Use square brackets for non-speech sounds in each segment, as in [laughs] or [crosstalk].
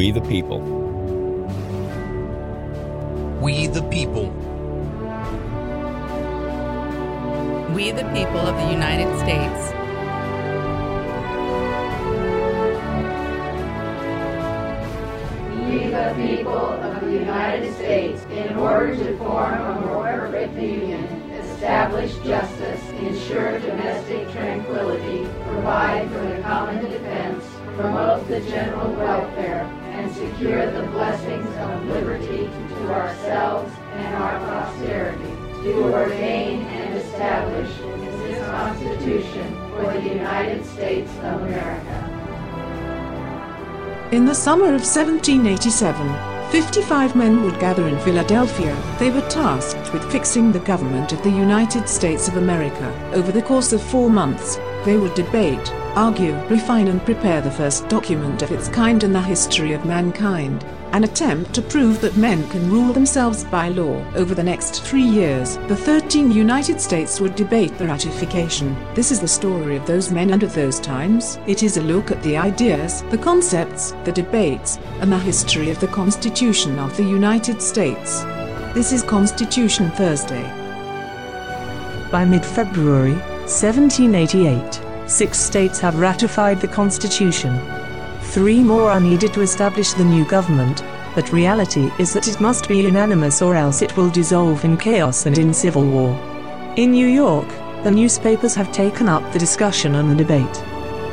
We the people. We the people. We the people of the United States. We the people of the United States, in order to form a more perfect union, establish justice, ensure domestic tranquility, provide for the common defense, promote the general welfare, and secure the blessings of liberty to ourselves and our posterity, to ordain and establish this Constitution for the United States of America. In the summer of 1787, 55 men would gather in Philadelphia. They were tasked with fixing the government of the United States of America. Over the course of four months, they would debate, argue, refine and prepare the first document of its kind in the history of mankind, an attempt to prove that men can rule themselves by law. Over the next three years, the 13 United States would debate the ratification. This is the story of those men and of those times. It is a look at the ideas, the concepts, the debates, and the history of the Constitution of the United States. This is Constitution Thursday. By mid February 1788, six states have ratified the Constitution. Three more are needed to establish the new government, but reality is that it must be unanimous or else it will dissolve in chaos and in civil war. In New York, the newspapers have taken up the discussion and the debate.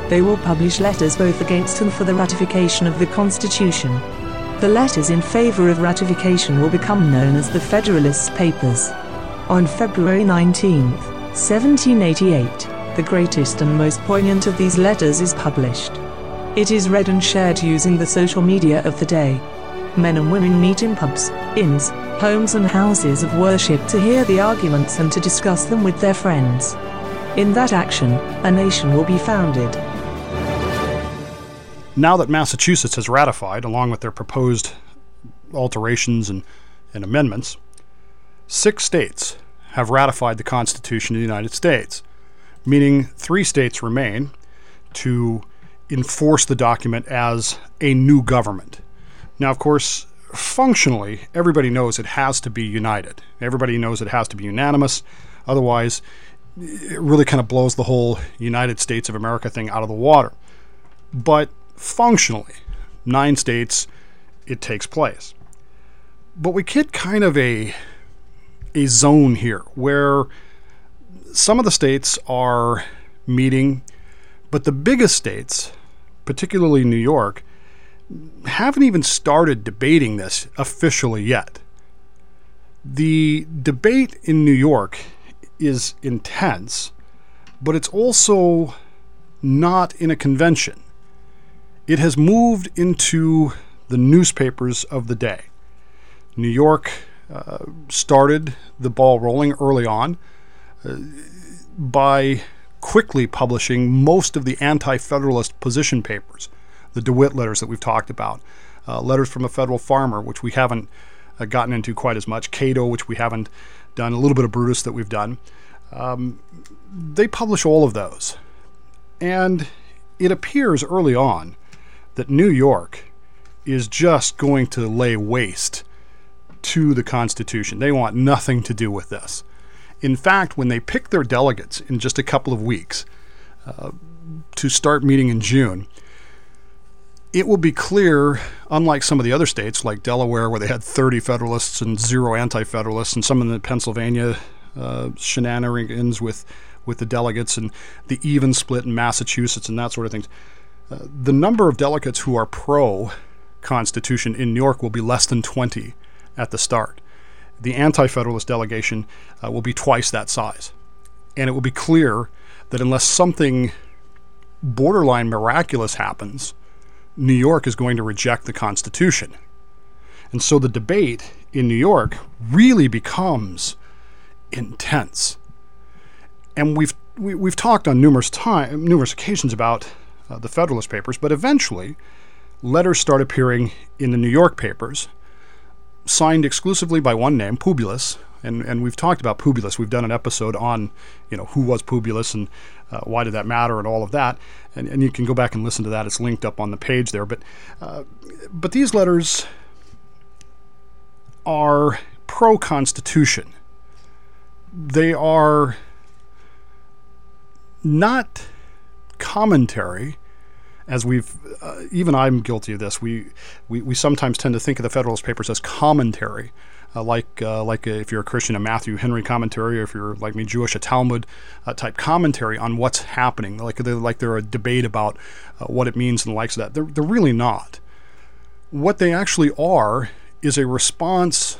They will publish letters both against and for the ratification of the Constitution. The letters in favor of ratification will become known as the Federalist Papers. On February 19, 1788, the greatest and most poignant of these letters is published. It is read and shared using the social media of the day. Men and women meet in pubs, inns, homes, and houses of worship to hear the arguments and to discuss them with their friends. In that action, a nation will be founded. Now that Massachusetts has ratified, along with their proposed alterations and, and amendments, six states have ratified the Constitution of the United States, meaning three states remain to enforce the document as a new government. Now, of course, functionally, everybody knows it has to be united. Everybody knows it has to be unanimous. Otherwise, it really kind of blows the whole United States of America thing out of the water. But functionally, nine states, it takes place. But we get kind of a a zone here where some of the states are meeting, but the biggest states, particularly New York, haven't even started debating this officially yet. The debate in New York is intense, but it's also not in a convention. It has moved into the newspapers of the day. New York started the ball rolling early on uh, by quickly publishing most of the anti Federalist position papers, the DeWitt letters that we've talked about, uh, letters from a federal farmer, which we haven't uh, gotten into quite as much, Cato, which we haven't done, a little bit of Brutus that we've done. Um, they publish all of those. And it appears early on that New York is just going to lay waste to the Constitution. They want nothing to do with this. In fact, when they pick their delegates in just a couple of weeks uh, to start meeting in June, it will be clear, unlike some of the other states like Delaware, where they had 30 Federalists and zero Anti Federalists, and some of the Pennsylvania uh, shenanigans with, with the delegates, and the even split in Massachusetts, and that sort of thing. Uh, the number of delegates who are pro Constitution in New York will be less than 20 at the start. The Anti Federalist delegation uh, will be twice that size. And it will be clear that unless something borderline miraculous happens, New York is going to reject the Constitution. And so the debate in New York really becomes intense. And we've we, have we have talked on numerous time numerous occasions about uh, the Federalist Papers, but eventually letters start appearing in the New York papers, signed exclusively by one name, Publius, and and we've talked about Publius. We've done an episode on you know who was Publius and uh, why did that matter and all of that, and, and you can go back and listen to that. It's linked up on the page there. But uh, but these letters are pro Constitution. They are not commentary as we've uh, even I'm guilty of this. We, we we sometimes tend to think of the Federalist Papers as commentary, uh, like uh, like if you're a Christian, a Matthew Henry commentary, or if you're like me, Jewish, a Talmud uh, type commentary on what's happening. Like they're like they're a debate about uh, what it means and the likes of that. They're they're really not. What they actually are is a response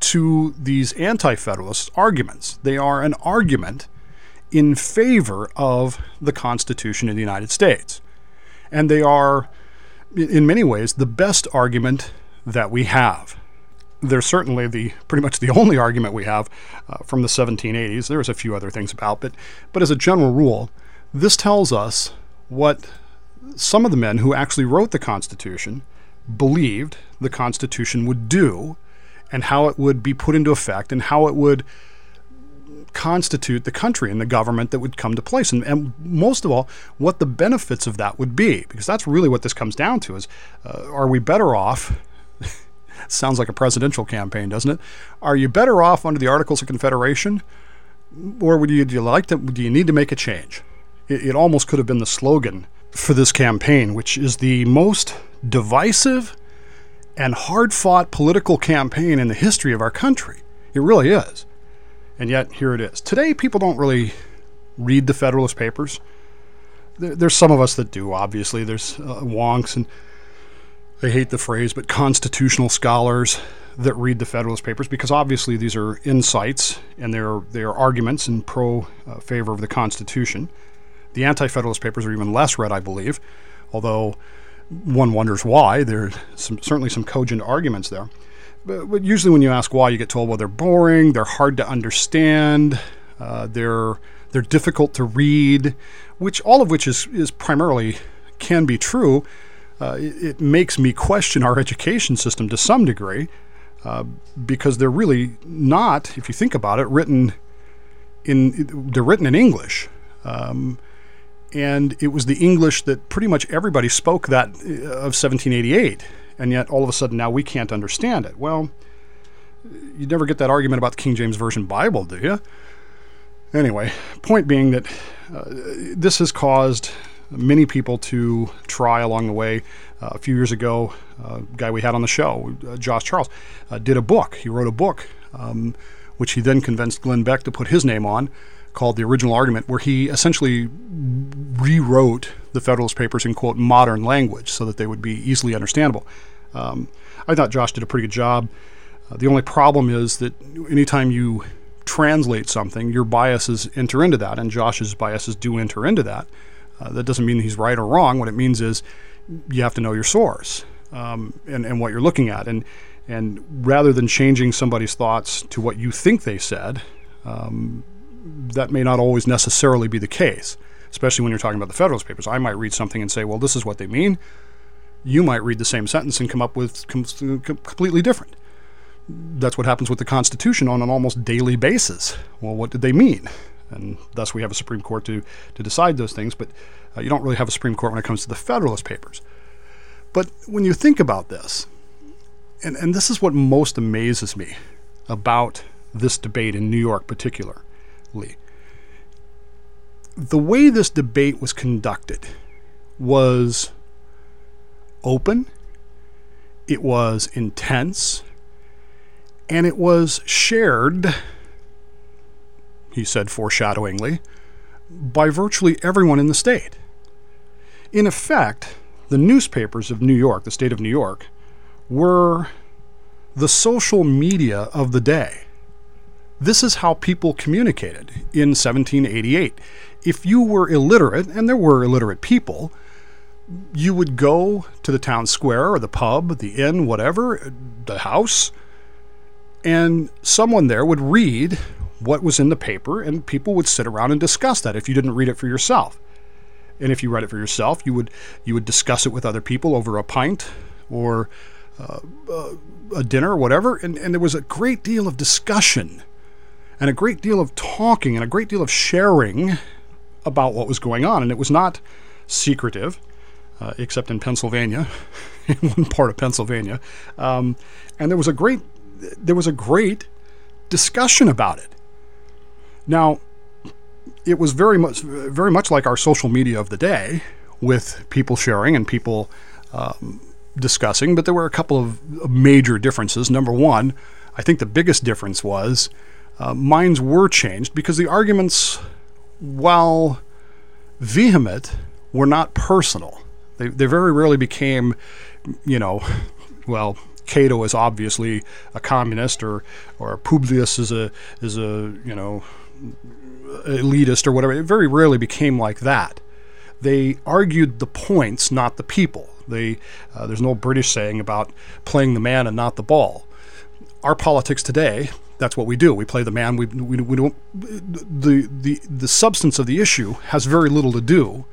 to these anti-federalist arguments. They are an argument in favor of the Constitution of the United States. And they are, in many ways, the best argument that we have. They're certainly the pretty much the only argument we have uh, from the 1780s. There's a few other things about, but but as a general rule, this tells us what some of the men who actually wrote the Constitution believed the Constitution would do, and how it would be put into effect, and how it would constitute the country and the government that would come to place. And, and most of all what the benefits of that would be because that's really what this comes down to is uh, are we better off [laughs] sounds like a presidential campaign doesn't it? Are you better off under the articles of confederation or would you, do you like to do you need to make a change? It, it almost could have been the slogan for this campaign which is the most divisive and hard fought political campaign in the history of our country. It really is and yet, here it is. Today, people don't really read the Federalist Papers. There, there's some of us that do, obviously. There's uh, wonks, and I hate the phrase, but constitutional scholars that read the Federalist Papers because obviously these are insights and they're, they're arguments in pro uh, favor of the Constitution. The Anti Federalist Papers are even less read, I believe, although one wonders why. There's some, certainly some cogent arguments there. But, usually, when you ask why, you get told, well, they're boring, they're hard to understand, uh, they're they're difficult to read, which all of which is is primarily can be true. Uh, it, it, makes me question our education system to some degree uh, because they're really not, if you think about it, written in they're written in English. Um, and it was the English that pretty much everybody spoke that uh, of 1788 and yet all of a sudden now we can't understand it. Well, you never get that argument about the King James Version Bible, do you? Anyway, point being that uh, this has caused many people to try along the way. Uh, a few years ago, uh, a guy we had on the show, uh, Josh Charles, uh, did a book. He wrote a book, um, which he then convinced Glenn Beck to put his name on, called The Original Argument, where he essentially rewrote the Federalist Papers in, quote, modern language so that they would be easily understandable. Um, I thought Josh did a pretty good job. Uh, the only problem is that anytime you translate something, your biases enter into that, and Josh's biases do enter into that. Uh, that doesn't mean he's right or wrong. What it means is you have to know your source um, and, and what you're looking at. And, and rather than changing somebody's thoughts to what you think they said, um, that may not always necessarily be the case, especially when you're talking about the Federalist Papers. I might read something and say, well, this is what they mean you might read the same sentence and come up with com- completely different. That's what happens with the Constitution on an almost daily basis. Well, what did they mean? And thus we have a Supreme Court to, to decide those things, but uh, you don't really have a Supreme Court when it comes to the Federalist Papers. But when you think about this, and, and this is what most amazes me about this debate in New York, particularly, the way this debate was conducted was open, it was intense, and it was shared, he said foreshadowingly, by virtually everyone in the state. In effect, the newspapers of New York, the state of New York, were the social media of the day. This is how people communicated in 1788. If you were illiterate, and there were illiterate people, you would go to the town square or the pub, the inn, whatever, the house, and someone there would read what was in the paper, and people would sit around and discuss that if you didn't read it for yourself. And if you read it for yourself, you would you would discuss it with other people over a pint or uh, uh, a dinner or whatever, and, and there was a great deal of discussion and a great deal of talking and a great deal of sharing about what was going on. And it was not secretive, uh, except in Pennsylvania, [laughs] in one part of Pennsylvania. Um, and there was a great there was a great discussion about it. Now, it was very much very much like our social media of the day, with people sharing and people um, discussing. But there were a couple of major differences. Number one, I think the biggest difference was uh, minds were changed because the arguments, while vehement, were not personal. They, they very rarely became, you know, well, Cato is obviously a communist, or or Publius is a is a you know elitist or whatever. It very rarely became like that. They argued the points, not the people. They uh, there's an old British saying about playing the man and not the ball. Our politics today, that's what we do. We play the man. We, we, we don't. The the the substance of the issue has very little to do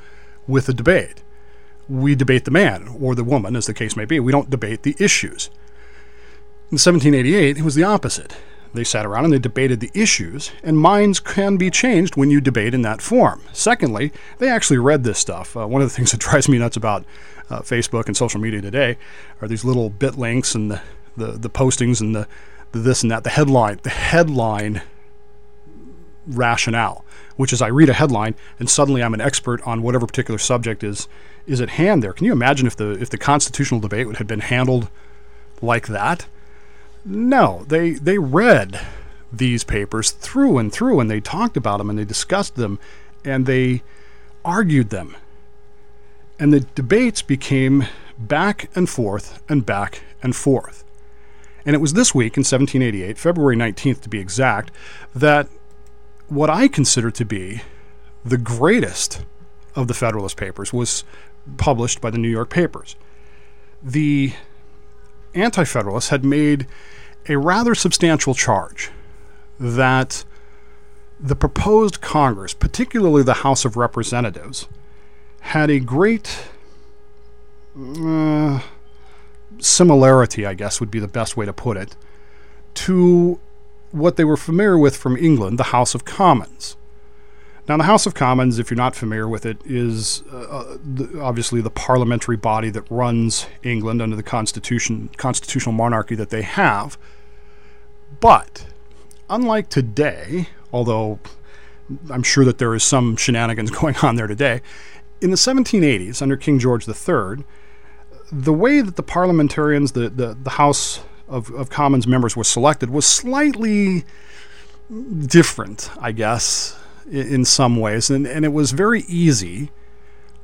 with the debate. We debate the man or the woman, as the case may be. We don't debate the issues. In 1788, it was the opposite. They sat around and they debated the issues, and minds can be changed when you debate in that form. Secondly, they actually read this stuff. Uh, one of the [laughs] things that drives me nuts about uh, Facebook and social media today are these little bit links and the, the, the postings and the, this and that, the headline, the headline rationale, which is I read a headline and suddenly I'm an expert on whatever particular subject is is at hand there. Can you imagine if the if the constitutional debate had been handled like that? No, they they read these papers through and through and they talked about them and they discussed them and they argued them. And the debates became back and forth and back and forth. And it was this week in 1788, February 19th to be exact, that what I consider to be the greatest of the Federalist Papers was published by the New York papers. The Anti Federalists had made a rather substantial charge that the proposed Congress, particularly the House of Representatives, had a great uh, similarity, I guess would be the best way to put it, to what they were familiar with from England, the House of Commons. Now, the House of Commons, if you're not familiar with it, is uh, uh, the, obviously the parliamentary body that runs England under the constitution, constitutional monarchy that they have. But unlike today, although I'm sure that there is some shenanigans [laughs] going on there today, in the 1780s, under King George III, the way that the parliamentarians, the, the, the House of, of Commons members was selected was slightly different, I guess, in some ways, and, and it was very easy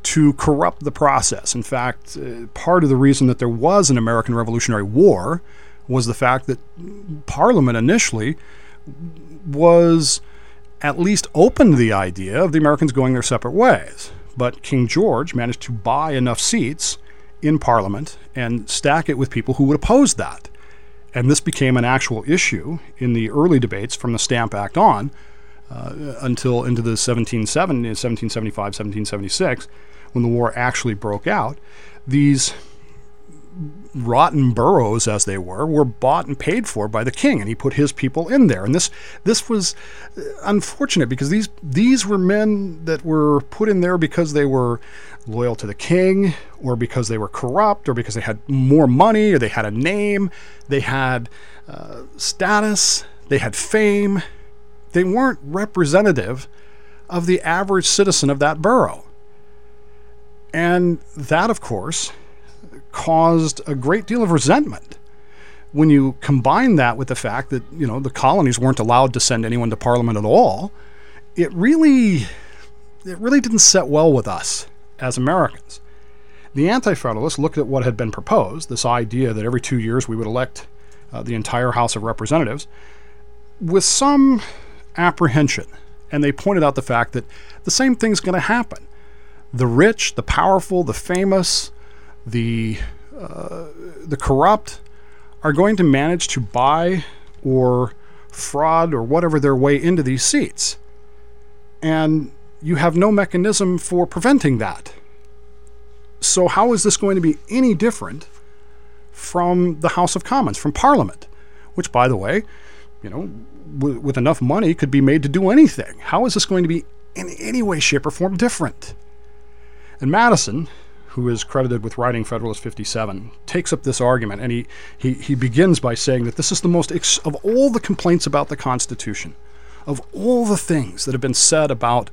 to corrupt the process. In fact, uh, part of the reason that there was an American Revolutionary War was the fact that Parliament initially was at least open to the idea of the Americans going their separate ways. But King George managed to buy enough seats in Parliament and stack it with people who would oppose that. And this became an actual issue in the early debates from the Stamp Act on uh, until into the 1770, 1775, 1776, when the war actually broke out, these rotten boroughs as they were were bought and paid for by the king and he put his people in there. And this this was uh, unfortunate because these these were men that were put in there because they were loyal to the king or because they were corrupt or because they had more money or they had a name. They had uh, status. They had fame. They weren't representative of the average citizen of that borough. And that, of course, caused a great deal of resentment. When you combine that with the fact that, you know, the colonies weren't allowed to send anyone to parliament at all, it really it really didn't set well with us as Americans. The Anti-Federalists looked at what had been proposed, this idea that every two years we would elect uh, the entire House of Representatives, with some apprehension. And they pointed out the fact that the same thing's going to happen. The rich, the powerful, the famous, the, uh, the corrupt are going to manage to buy or fraud or whatever their way into these seats. And you have no mechanism for preventing that. So, how is this going to be any different from the House of Commons, from Parliament? Which, by the way, you know, w- with enough money, could be made to do anything. How is this going to be in any way, shape, or form different? And Madison, who is credited with writing Federalist 57, takes up this argument and he, he, he begins by saying that this is the most, ex- of all the complaints about the Constitution, of all the things that have been said about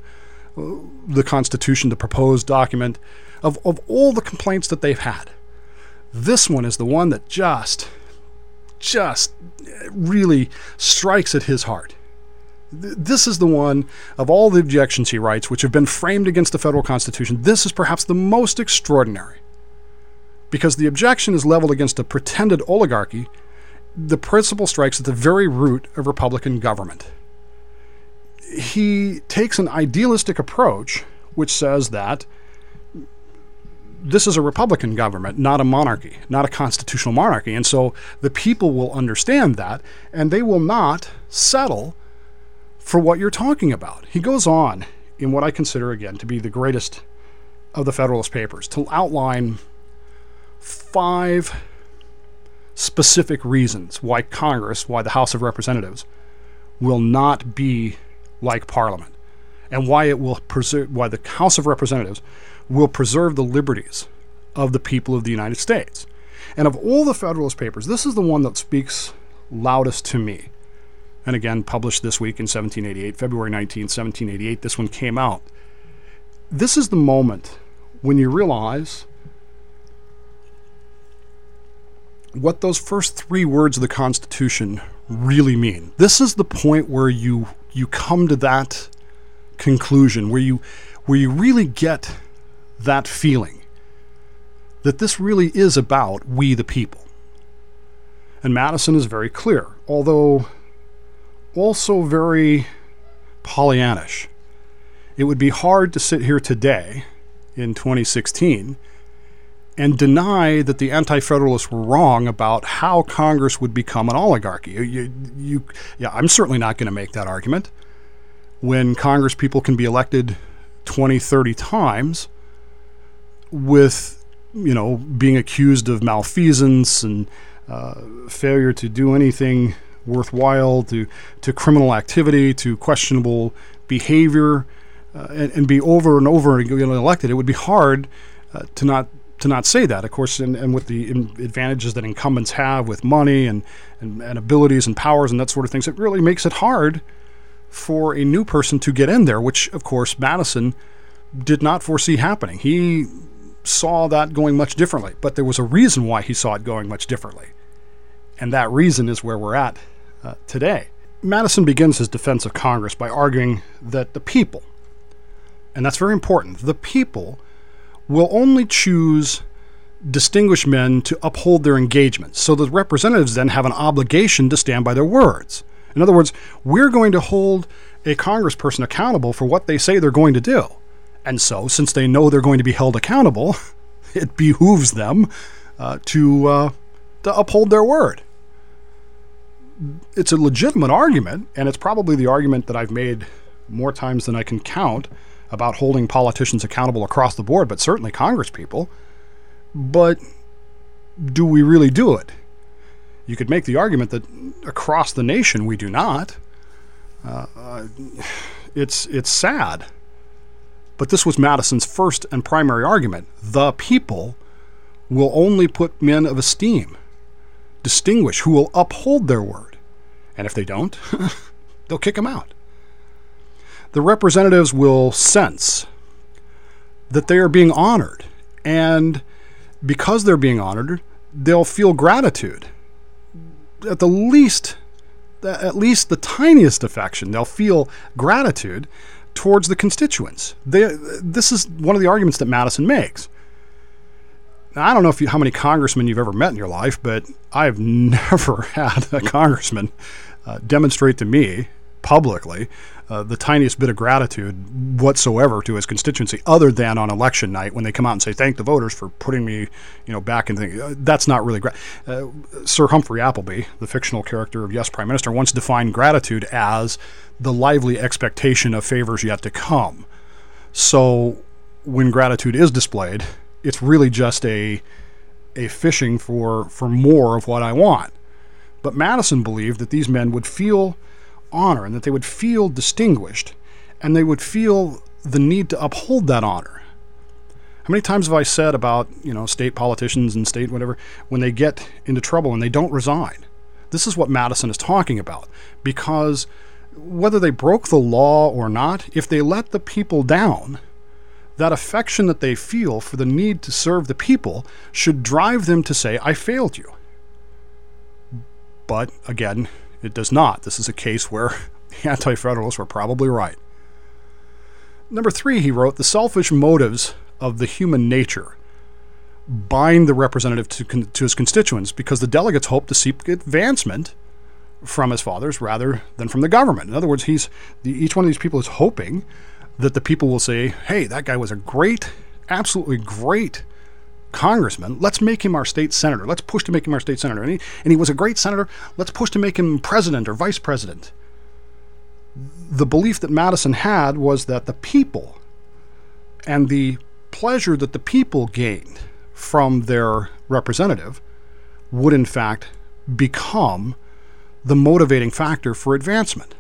uh, the Constitution, the proposed document, of, of all the complaints that they've had, this one is the one that just, just really strikes at his heart. This is the one of all the objections he writes, which have been framed against the federal constitution. This is perhaps the most extraordinary. Because the objection is leveled against a pretended oligarchy, the principle strikes at the very root of Republican government. He takes an idealistic approach, which says that this is a Republican government, not a monarchy, not a constitutional monarchy. And so the people will understand that, and they will not settle for what you're talking about. He goes on in what I consider, again, to be the greatest of the Federalist Papers to outline five specific reasons why Congress, why the House of Representatives, will not be like Parliament, and why it will preserve, why the House of Representatives will preserve the liberties of the people of the United States. And of all the Federalist Papers, this is the one that speaks loudest to me and again published this week in 1788, February 19, 1788. This one came out. This is the moment when you realize what those first three words of the Constitution really mean. This is the point where you you come to that conclusion, where you where you really get that feeling that this really is about we the people. And Madison is very clear, although also very Pollyannish. It would be hard to sit here today in 2016 and deny that the Anti Federalists were wrong about how Congress would become an oligarchy. You, you, yeah, I'm certainly not going to make that argument. When Congress people can be elected 20, 30 times with, you know, being accused of malfeasance and uh, failure to do anything worthwhile, to, to criminal activity, to questionable behavior, uh, and, and, be over and over and get elected, it would be hard uh, to not to not say that. Of course, and, and with the advantages that incumbents have with money and, and, and abilities and powers and that sort of things, it really makes it hard for a new person to get in there, which, of course, Madison did not foresee happening. He saw that going much differently, but there was a reason why he saw it going much differently. And that reason is where we're at uh, today. Madison begins his defense of Congress by arguing that the people, and that's very important, the people will only choose distinguished men to uphold their engagements. So the representatives then have an obligation to stand by their words. In other words, we're going to hold a congressperson accountable for what they say they're going to do. And so, since they know they're going to be held accountable, [laughs] it behooves them uh, to, uh, to uphold their word it's a legitimate argument, and it's probably the argument that I've made more times than I can count about holding politicians accountable across the board, but certainly Congress people. But do we really do it? You could make the argument that across the nation we do not. Uh, uh, it's it's sad, but this was Madison's first and primary argument. The people will only put men of esteem, distinguish, who will uphold their word. And if they don't, [laughs] they'll kick them out. The representatives will sense that they are being honored. And because they're being honored, they'll feel gratitude. At the least, at least the tiniest affection, they'll feel gratitude towards the constituents. They, this is one of the arguments that Madison makes. Now, I don't know if you, how many congressmen you've ever met in your life, but I've [laughs] never had a congressman uh, demonstrate to me publicly uh, the tiniest bit of gratitude whatsoever to his constituency, other than on election night when they come out and say thank the voters for putting me, you know, back in the. Uh, that's not really great. Uh, Sir Humphrey Appleby, the fictional character of Yes Prime Minister, once defined gratitude as the lively expectation of favors yet to come. So when gratitude is displayed, it's really just a a fishing for for more of what I want. But Madison believed that these men would feel honor and that they would feel distinguished and they would feel the need to uphold that honor. How many times have I said about, you know, state politicians and state whatever, when they get into trouble and they don't resign? This is what Madison is talking about. Because whether they broke the law or not, if they let the people down, that affection that they feel for the need to serve the people should drive them to say, I failed you. But again, it does not. This is a case where [laughs] the Anti Federalists were probably right. Number three, he wrote, the selfish motives of the human nature bind the representative to, to his constituents because the delegates hope to seek advancement from his fathers rather than from the government. In other words, he's the, each one of these people is hoping that the people will say, "Hey, that guy was a great, absolutely great congressman. Let's make him our state senator. Let's push to make him our state senator." And he, and he was a great senator. Let's push to make him president or vice president. The belief that Madison had was that the people and the pleasure that the people gained from their representative would in fact become the motivating factor for advancement.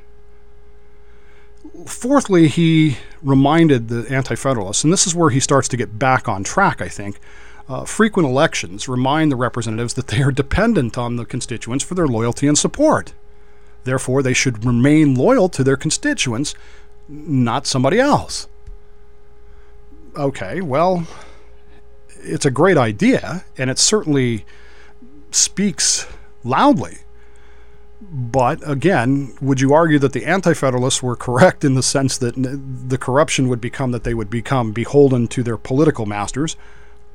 Fourthly, he reminded the Anti Federalists, and this is where he starts to get back on track, I think. Uh, frequent elections remind the representatives that they are dependent on the constituents for their loyalty and support. Therefore, they should remain loyal to their constituents, not somebody else. Okay, well, it's a great idea, and it certainly speaks loudly but again, would you argue that the Anti Federalists were correct in the sense that the corruption would become that they would become beholden to their political masters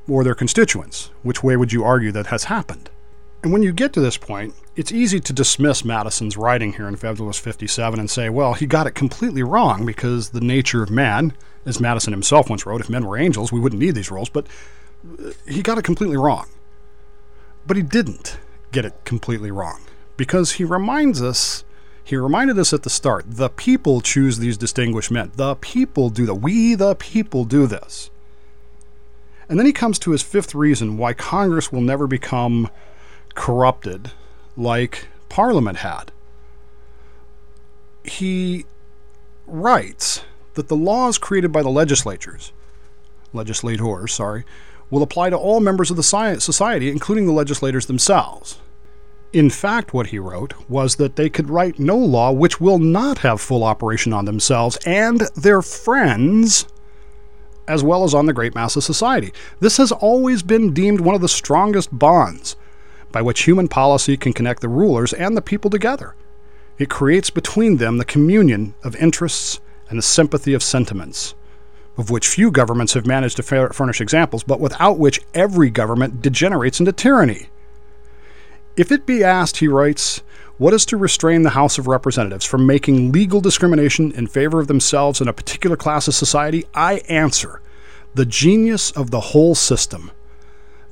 or their constituents? Which way would you argue that has happened? And when you get to this point, it's easy to dismiss Madison's writing here in Federalist 57 and say, well, he got it completely wrong because the nature of man, as Madison himself once wrote, if men were angels, we wouldn't need these rules, but uh, he got it completely wrong. But he didn't get it completely wrong because he reminds us, he reminded us at the start, the people choose these distinguished men. The people do that. We, the people, do this. And then he comes to his fifth reason why Congress will never become corrupted like Parliament had. He writes that the laws created by the legislatures, legislators, sorry, will apply to all members of the society, including the legislators themselves. In fact, what he wrote was that they could write no law which will not have full operation on themselves and their friends, as well as on the great mass of society. This has always been deemed one of the strongest bonds by which human policy can connect the rulers and the people together. It creates between them the communion of interests and the sympathy of sentiments, of which few governments have managed to furnish examples, but without which every government degenerates into tyranny. If it be asked, he writes, what is to restrain the House of Representatives from making legal discrimination in favor of themselves and a particular class of society? I answer the genius of the whole system,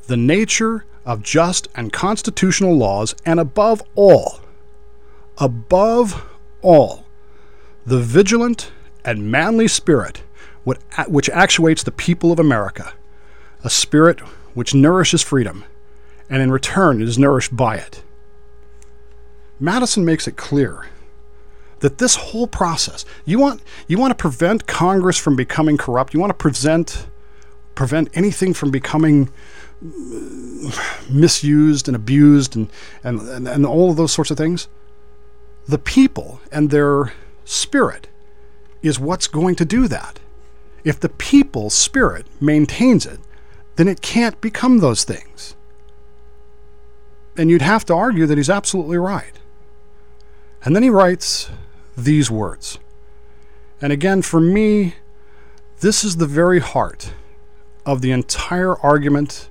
the nature of just and constitutional laws, and above all, above all, the vigilant and manly spirit which actuates the people of America, a spirit which nourishes freedom and in return is nourished by it. Madison makes it clear that this whole process, you want you want to prevent Congress from becoming corrupt, you want to prevent prevent anything from becoming misused and abused and, and, and, and all of those sorts of things. The people and their spirit is what's going to do that. If the people's spirit maintains it, then it can't become those things. And you'd have to argue that he's absolutely right. And then he writes these words. And again, for me, this is the very heart of the entire argument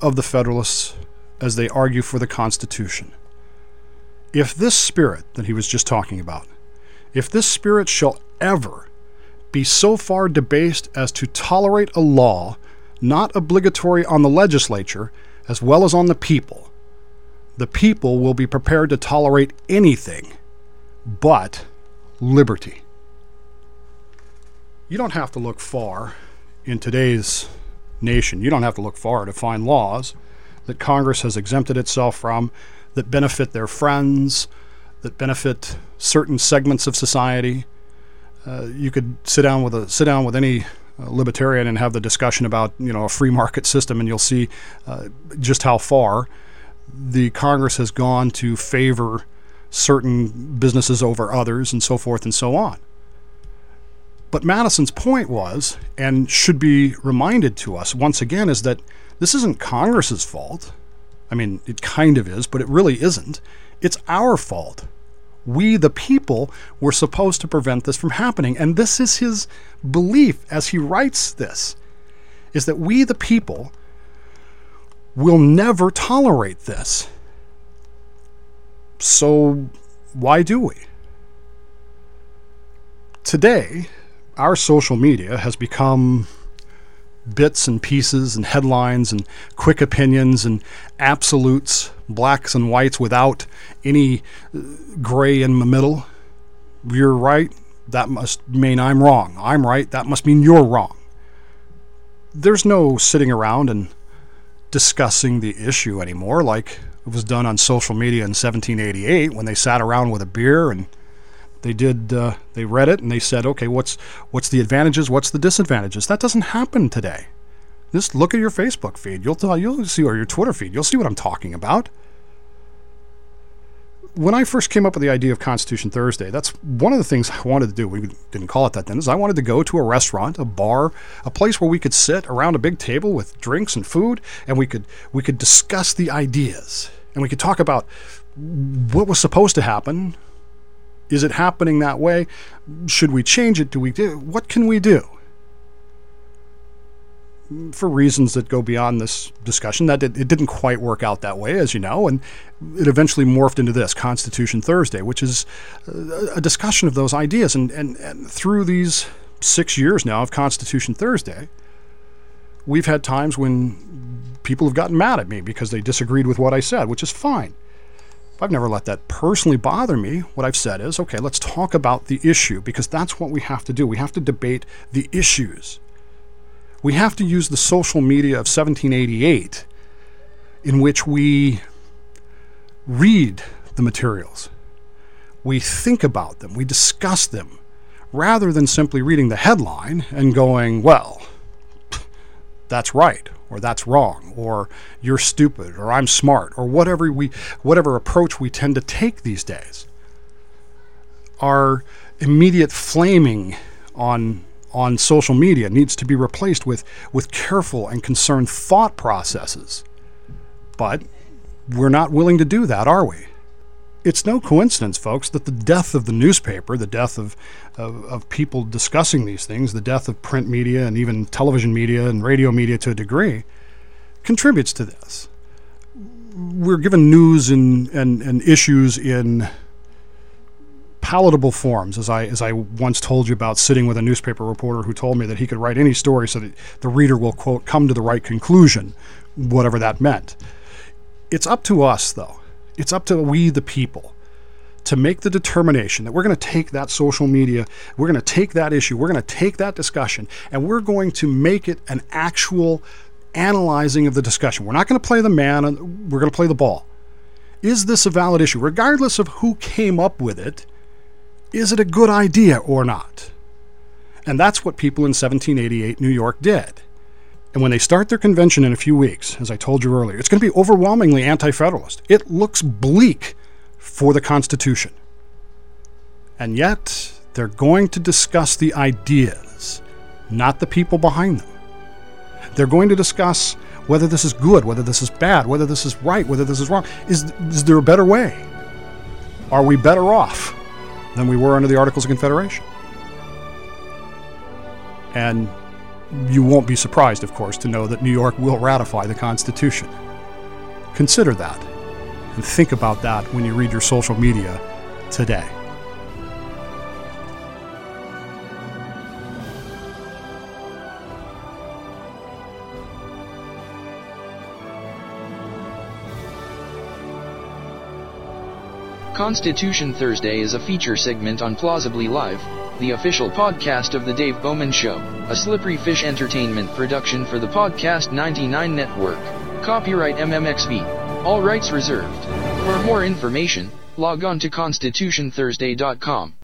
of the Federalists as they argue for the Constitution. If this spirit that he was just talking about, if this spirit shall ever be so far debased as to tolerate a law not obligatory on the legislature as well as on the people, the people will be prepared to tolerate anything but liberty. You don't have to look far in today's nation. You don't have to look far to find laws that Congress has exempted itself from that benefit their friends, that benefit certain segments of society. Uh, you could sit down with a sit down with any uh, libertarian and have the discussion about you know a free market system, and you'll see uh, just how far the Congress has gone to favor certain businesses over others, and so forth and so on. But Madison's point was, and should be reminded to us once again, is that this isn't Congress's fault. I mean, it kind of is, but it really isn't. It's our fault. We, the people, were supposed to prevent this from happening. And this is his belief as he writes this is that we, the people, will never tolerate this. So, why do we? Today, our social media has become bits and pieces and headlines and quick opinions and absolutes, blacks and whites without any uh, gray in the middle. You're right, that must mean I'm wrong. I'm right, that must mean you're wrong. There's no sitting around and discussing the issue anymore like it was done on social media in 1788 when they sat around with a beer and they did uh, they read it and they said okay what's what's the advantages what's the disadvantages? That doesn't happen today. Just look at your facebook feed. You'll tell you'll see or your twitter feed. You'll see what i'm talking about when I first came up with the idea of Constitution Thursday, that's one of the things I wanted to do. We didn't call it that then. Is I wanted to go to a restaurant, a bar, a place where we could sit around a big table with drinks and food, and we could we could discuss the ideas, and we could talk about what was supposed to happen. Is it happening that way? Should we change it? Do we do? What can we do? For reasons that go beyond this discussion, that it, it, didn't quite work out that way, as you know, and it eventually morphed into this Constitution Thursday, which is uh, a discussion of those ideas. And, and, and through these six years now of Constitution Thursday, we've had times when people have gotten mad at me because they disagreed with what I said, which is fine. I've never let that personally bother me. What I've said is, okay, let's talk about the issue because that's what we have to do. We have to debate the issues we have to use the social media of 1788 in which we read the materials. We think about them, we discuss them, rather than simply reading the headline and going, well, that's right, or that's wrong, or you're stupid, or I'm smart, or whatever we whatever approach we tend to take these days. Our immediate flaming on on social media needs to be replaced with, with careful and concerned thought processes. But we're not willing to do that, are we? It's no coincidence, folks, that the death of the newspaper, the death of, of, of, people discussing these things, the death of print media and even television media and radio media to a degree, contributes to this. We're given news and, and, and issues in palatable forms, as I as I once told you about sitting with a newspaper reporter who told me that he could write any story so that the reader will quote come to the right conclusion, whatever that meant. It's up to us though. It's up to we the people to make the determination that we're going to take that social media, we're going to take that issue, we're going to take that discussion, and we're going to make it an actual analyzing of the discussion. We're not going to play the man, we're going to play the ball. Is this a valid issue? Regardless of who came up with it, is it a good idea or not? And that's what people in 1788 New York did. And when they start their convention in a few weeks, as I told you earlier, it's going to be overwhelmingly anti federalist. It looks bleak for the Constitution. And yet, they're going to discuss the ideas, not the people behind them. They're going to discuss whether this is good, whether this is bad, whether this is right, whether this is wrong. Is, is there a better way? Are we better off? Than we were under the Articles of Confederation. And you won't be surprised, of course, to know that New York will ratify the Constitution. Consider that and think about that when you read your social media today. Constitution Thursday is a feature segment on Plausibly Live, the official podcast of The Dave Bowman Show, a slippery fish entertainment production for the Podcast 99 Network. Copyright MMXV. All rights reserved. For more information, log on to constitutionthursday.com.